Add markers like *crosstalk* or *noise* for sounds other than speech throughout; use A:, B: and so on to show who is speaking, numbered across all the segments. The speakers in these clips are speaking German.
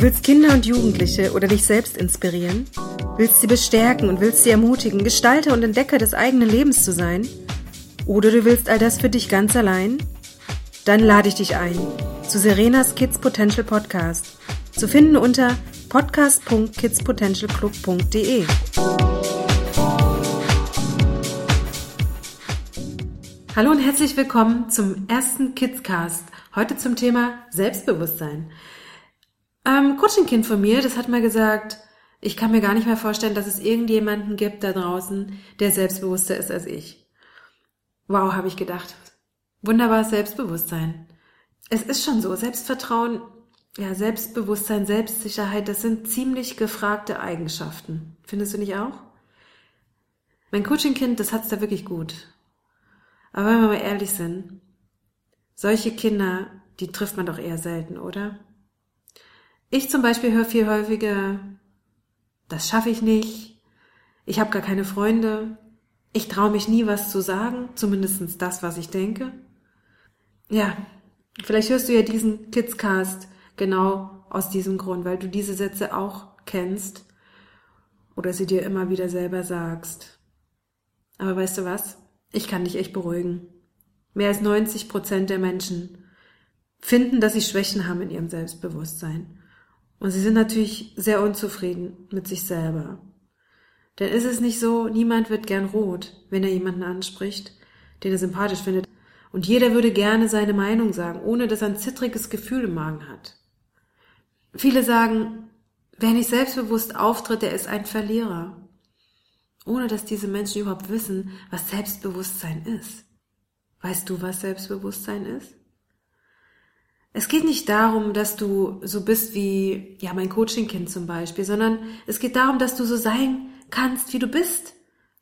A: Du willst Kinder und Jugendliche oder dich selbst inspirieren? Willst sie bestärken und willst sie ermutigen, Gestalter und Entdecker des eigenen Lebens zu sein? Oder du willst all das für dich ganz allein? Dann lade ich dich ein zu Serenas Kids Potential Podcast. Zu finden unter podcast.kidspotentialclub.de. Hallo und herzlich willkommen zum ersten Kidscast. Heute zum Thema Selbstbewusstsein. Ähm, Coaching-Kind von mir, das hat mal gesagt, ich kann mir gar nicht mehr vorstellen, dass es irgendjemanden gibt da draußen, der selbstbewusster ist als ich. Wow, habe ich gedacht. Wunderbares Selbstbewusstsein. Es ist schon so, Selbstvertrauen, ja, Selbstbewusstsein, Selbstsicherheit, das sind ziemlich gefragte Eigenschaften. Findest du nicht auch? Mein Coaching-Kind, das hat's da wirklich gut. Aber wenn wir mal ehrlich sind, solche Kinder, die trifft man doch eher selten, oder? Ich zum Beispiel höre viel häufiger, das schaffe ich nicht, ich habe gar keine Freunde, ich traue mich nie was zu sagen, zumindestens das, was ich denke. Ja, vielleicht hörst du ja diesen Kidscast genau aus diesem Grund, weil du diese Sätze auch kennst oder sie dir immer wieder selber sagst. Aber weißt du was? Ich kann dich echt beruhigen. Mehr als 90 Prozent der Menschen finden, dass sie Schwächen haben in ihrem Selbstbewusstsein. Und sie sind natürlich sehr unzufrieden mit sich selber. Denn ist es nicht so, niemand wird gern rot, wenn er jemanden anspricht, den er sympathisch findet. Und jeder würde gerne seine Meinung sagen, ohne dass er ein zittriges Gefühl im Magen hat. Viele sagen, wer nicht selbstbewusst auftritt, der ist ein Verlierer. Ohne dass diese Menschen überhaupt wissen, was Selbstbewusstsein ist. Weißt du, was Selbstbewusstsein ist? Es geht nicht darum, dass du so bist wie, ja, mein Coachingkind zum Beispiel, sondern es geht darum, dass du so sein kannst, wie du bist.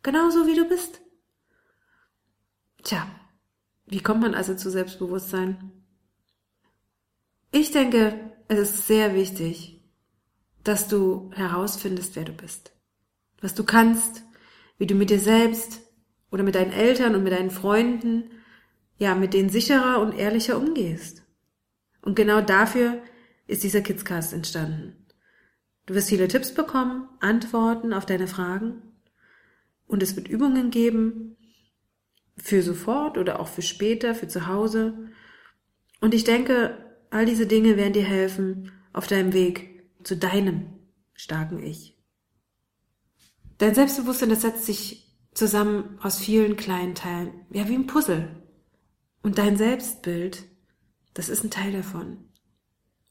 A: Genauso wie du bist. Tja, wie kommt man also zu Selbstbewusstsein? Ich denke, es ist sehr wichtig, dass du herausfindest, wer du bist. Was du kannst, wie du mit dir selbst oder mit deinen Eltern und mit deinen Freunden, ja, mit denen sicherer und ehrlicher umgehst. Und genau dafür ist dieser Kidscast entstanden. Du wirst viele Tipps bekommen, Antworten auf deine Fragen und es wird Übungen geben für sofort oder auch für später, für zu Hause. Und ich denke, all diese Dinge werden dir helfen auf deinem Weg zu deinem starken Ich. Dein Selbstbewusstsein, das setzt sich zusammen aus vielen kleinen Teilen, ja wie ein Puzzle. Und dein Selbstbild das ist ein Teil davon.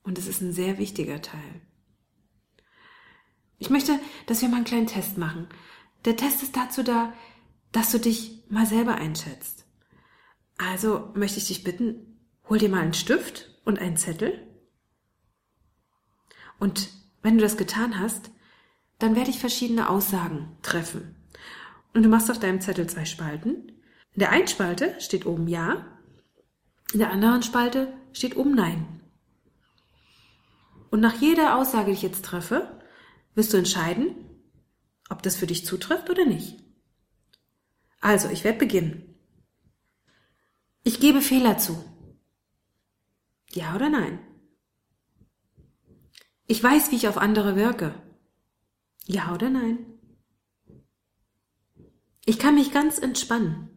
A: Und es ist ein sehr wichtiger Teil. Ich möchte, dass wir mal einen kleinen Test machen. Der Test ist dazu da, dass du dich mal selber einschätzt. Also möchte ich dich bitten, hol dir mal einen Stift und einen Zettel. Und wenn du das getan hast, dann werde ich verschiedene Aussagen treffen. Und du machst auf deinem Zettel zwei Spalten. In der einen Spalte steht oben Ja in der anderen Spalte steht um Nein. Und nach jeder Aussage, die ich jetzt treffe, wirst du entscheiden, ob das für dich zutrifft oder nicht. Also, ich werde beginnen. Ich gebe Fehler zu. Ja oder nein? Ich weiß, wie ich auf andere wirke. Ja oder nein? Ich kann mich ganz entspannen.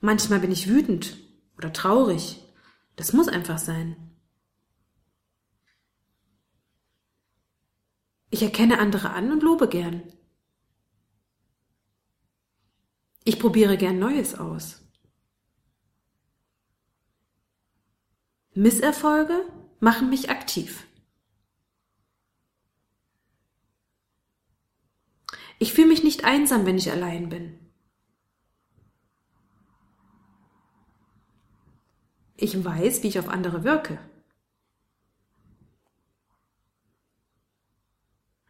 A: Manchmal bin ich wütend oder traurig. Das muss einfach sein. Ich erkenne andere an und lobe gern. Ich probiere gern Neues aus. Misserfolge machen mich aktiv. Ich fühle mich nicht einsam, wenn ich allein bin. Ich weiß, wie ich auf andere wirke.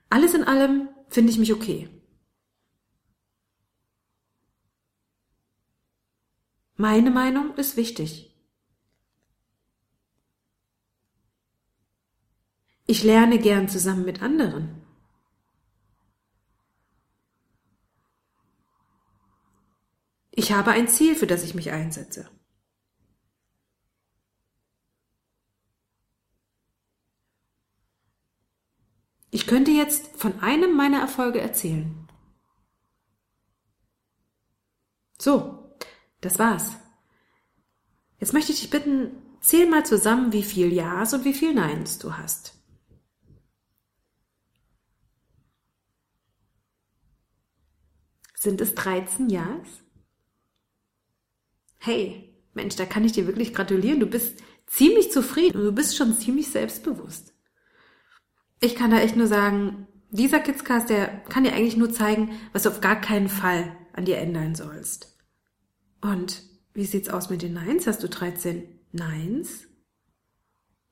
A: Alles in allem finde ich mich okay. Meine Meinung ist wichtig. Ich lerne gern zusammen mit anderen. Ich habe ein Ziel, für das ich mich einsetze. Ich könnte jetzt von einem meiner Erfolge erzählen. So, das war's. Jetzt möchte ich dich bitten, zähl mal zusammen, wie viel Ja's und wie viel Neins du hast. Sind es 13 Ja's? Hey, Mensch, da kann ich dir wirklich gratulieren. Du bist ziemlich zufrieden und du bist schon ziemlich selbstbewusst. Ich kann da echt nur sagen, dieser Kidscast, der kann dir eigentlich nur zeigen, was du auf gar keinen Fall an dir ändern sollst. Und wie sieht's aus mit den Neins? Hast du 13 Neins?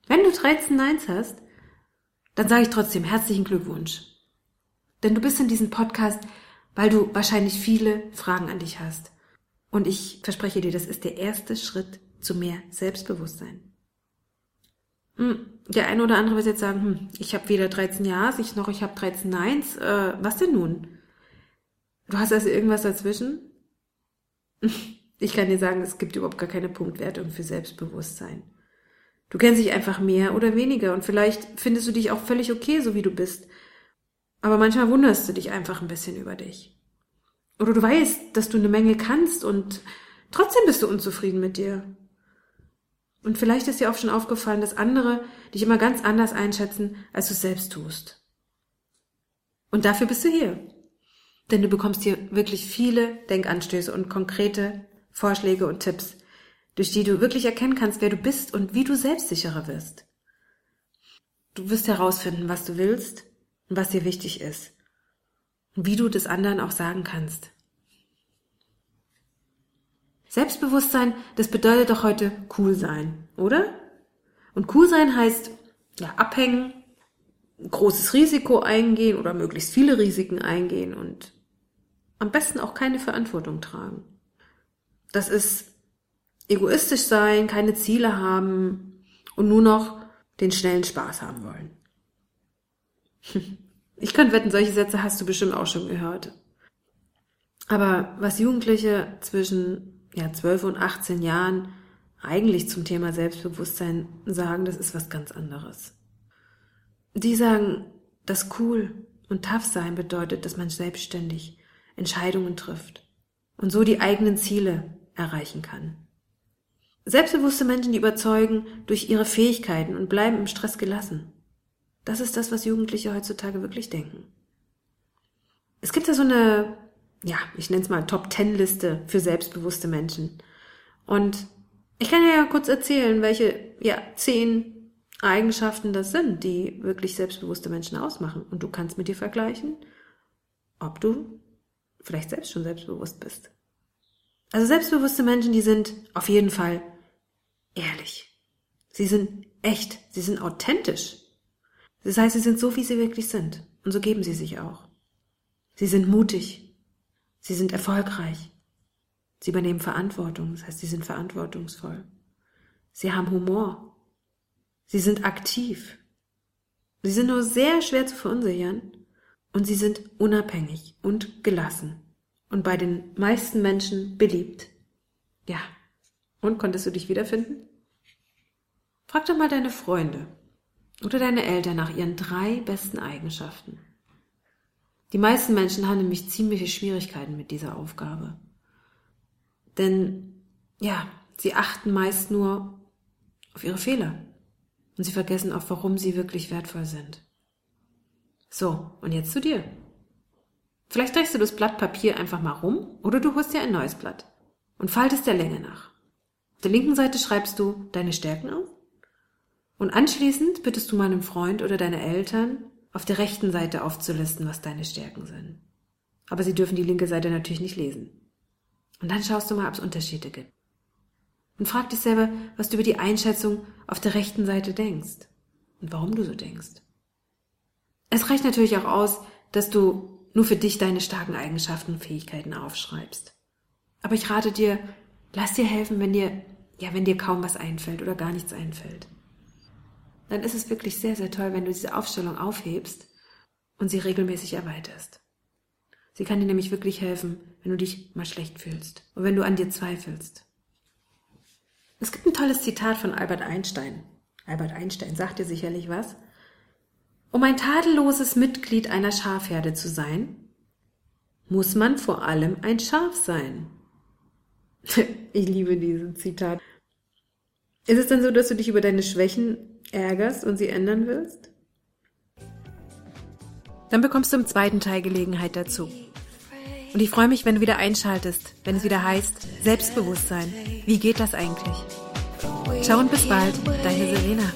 A: Wenn du 13 Neins hast, dann sage ich trotzdem herzlichen Glückwunsch. Denn du bist in diesem Podcast weil du wahrscheinlich viele Fragen an dich hast. Und ich verspreche dir, das ist der erste Schritt zu mehr Selbstbewusstsein. Hm, der eine oder andere wird jetzt sagen, hm, ich habe weder 13 Ja, ich noch ich habe 13 Neins. Äh, was denn nun? Du hast also irgendwas dazwischen? *laughs* Ich kann dir sagen, es gibt überhaupt gar keine Punktwertung für Selbstbewusstsein. Du kennst dich einfach mehr oder weniger und vielleicht findest du dich auch völlig okay, so wie du bist. Aber manchmal wunderst du dich einfach ein bisschen über dich. Oder du weißt, dass du eine Menge kannst und trotzdem bist du unzufrieden mit dir. Und vielleicht ist dir auch schon aufgefallen, dass andere dich immer ganz anders einschätzen, als du selbst tust. Und dafür bist du hier. Denn du bekommst hier wirklich viele Denkanstöße und konkrete Vorschläge und Tipps, durch die du wirklich erkennen kannst, wer du bist und wie du selbstsicherer wirst. Du wirst herausfinden, was du willst und was dir wichtig ist. Und wie du das anderen auch sagen kannst. Selbstbewusstsein, das bedeutet doch heute cool sein, oder? Und cool sein heißt, ja, abhängen, großes Risiko eingehen oder möglichst viele Risiken eingehen und am besten auch keine Verantwortung tragen. Das ist egoistisch sein, keine Ziele haben und nur noch den schnellen Spaß haben wollen. *laughs* Ich könnte wetten, solche Sätze hast du bestimmt auch schon gehört. Aber was Jugendliche zwischen ja, 12 und 18 Jahren eigentlich zum Thema Selbstbewusstsein sagen, das ist was ganz anderes. Die sagen, dass cool und tough sein bedeutet, dass man selbstständig Entscheidungen trifft und so die eigenen Ziele erreichen kann. Selbstbewusste Menschen, die überzeugen durch ihre Fähigkeiten und bleiben im Stress gelassen. Das ist das, was Jugendliche heutzutage wirklich denken. Es gibt ja so eine, ja, ich nenne es mal Top Ten Liste für selbstbewusste Menschen. Und ich kann ja kurz erzählen, welche, ja, zehn Eigenschaften das sind, die wirklich selbstbewusste Menschen ausmachen. Und du kannst mit dir vergleichen, ob du vielleicht selbst schon selbstbewusst bist. Also selbstbewusste Menschen, die sind auf jeden Fall ehrlich. Sie sind echt, sie sind authentisch. Das heißt, sie sind so, wie sie wirklich sind. Und so geben sie sich auch. Sie sind mutig. Sie sind erfolgreich. Sie übernehmen Verantwortung. Das heißt, sie sind verantwortungsvoll. Sie haben Humor. Sie sind aktiv. Sie sind nur sehr schwer zu verunsichern. Und sie sind unabhängig und gelassen. Und bei den meisten Menschen beliebt. Ja. Und konntest du dich wiederfinden? Frag doch mal deine Freunde, oder deine Eltern nach ihren drei besten Eigenschaften. Die meisten Menschen haben nämlich ziemliche Schwierigkeiten mit dieser Aufgabe. Denn, ja, sie achten meist nur auf ihre Fehler. Und sie vergessen auch, warum sie wirklich wertvoll sind. So, und jetzt zu dir. Vielleicht drehst du das Blatt Papier einfach mal rum oder du holst dir ein neues Blatt und faltest der Länge nach. Auf der linken Seite schreibst du deine Stärken auf und anschließend bittest du meinem Freund oder deine Eltern, auf der rechten Seite aufzulisten, was deine Stärken sind. Aber sie dürfen die linke Seite natürlich nicht lesen. Und dann schaust du mal, ob es Unterschiede gibt. Und frag dich selber, was du über die Einschätzung auf der rechten Seite denkst und warum du so denkst. Es reicht natürlich auch aus, dass du nur für dich deine starken Eigenschaften und Fähigkeiten aufschreibst. Aber ich rate dir, lass dir helfen, wenn dir, ja, wenn dir kaum was einfällt oder gar nichts einfällt dann ist es wirklich sehr, sehr toll, wenn du diese Aufstellung aufhebst und sie regelmäßig erweiterst. Sie kann dir nämlich wirklich helfen, wenn du dich mal schlecht fühlst und wenn du an dir zweifelst. Es gibt ein tolles Zitat von Albert Einstein. Albert Einstein sagt dir sicherlich was. Um ein tadelloses Mitglied einer Schafherde zu sein, muss man vor allem ein Schaf sein. *laughs* ich liebe dieses Zitat. Ist es denn so, dass du dich über deine Schwächen ärgerst und sie ändern willst? Dann bekommst du im zweiten Teil Gelegenheit dazu. Und ich freue mich, wenn du wieder einschaltest, wenn es wieder heißt Selbstbewusstsein. Wie geht das eigentlich? Ciao und bis bald, deine Serena.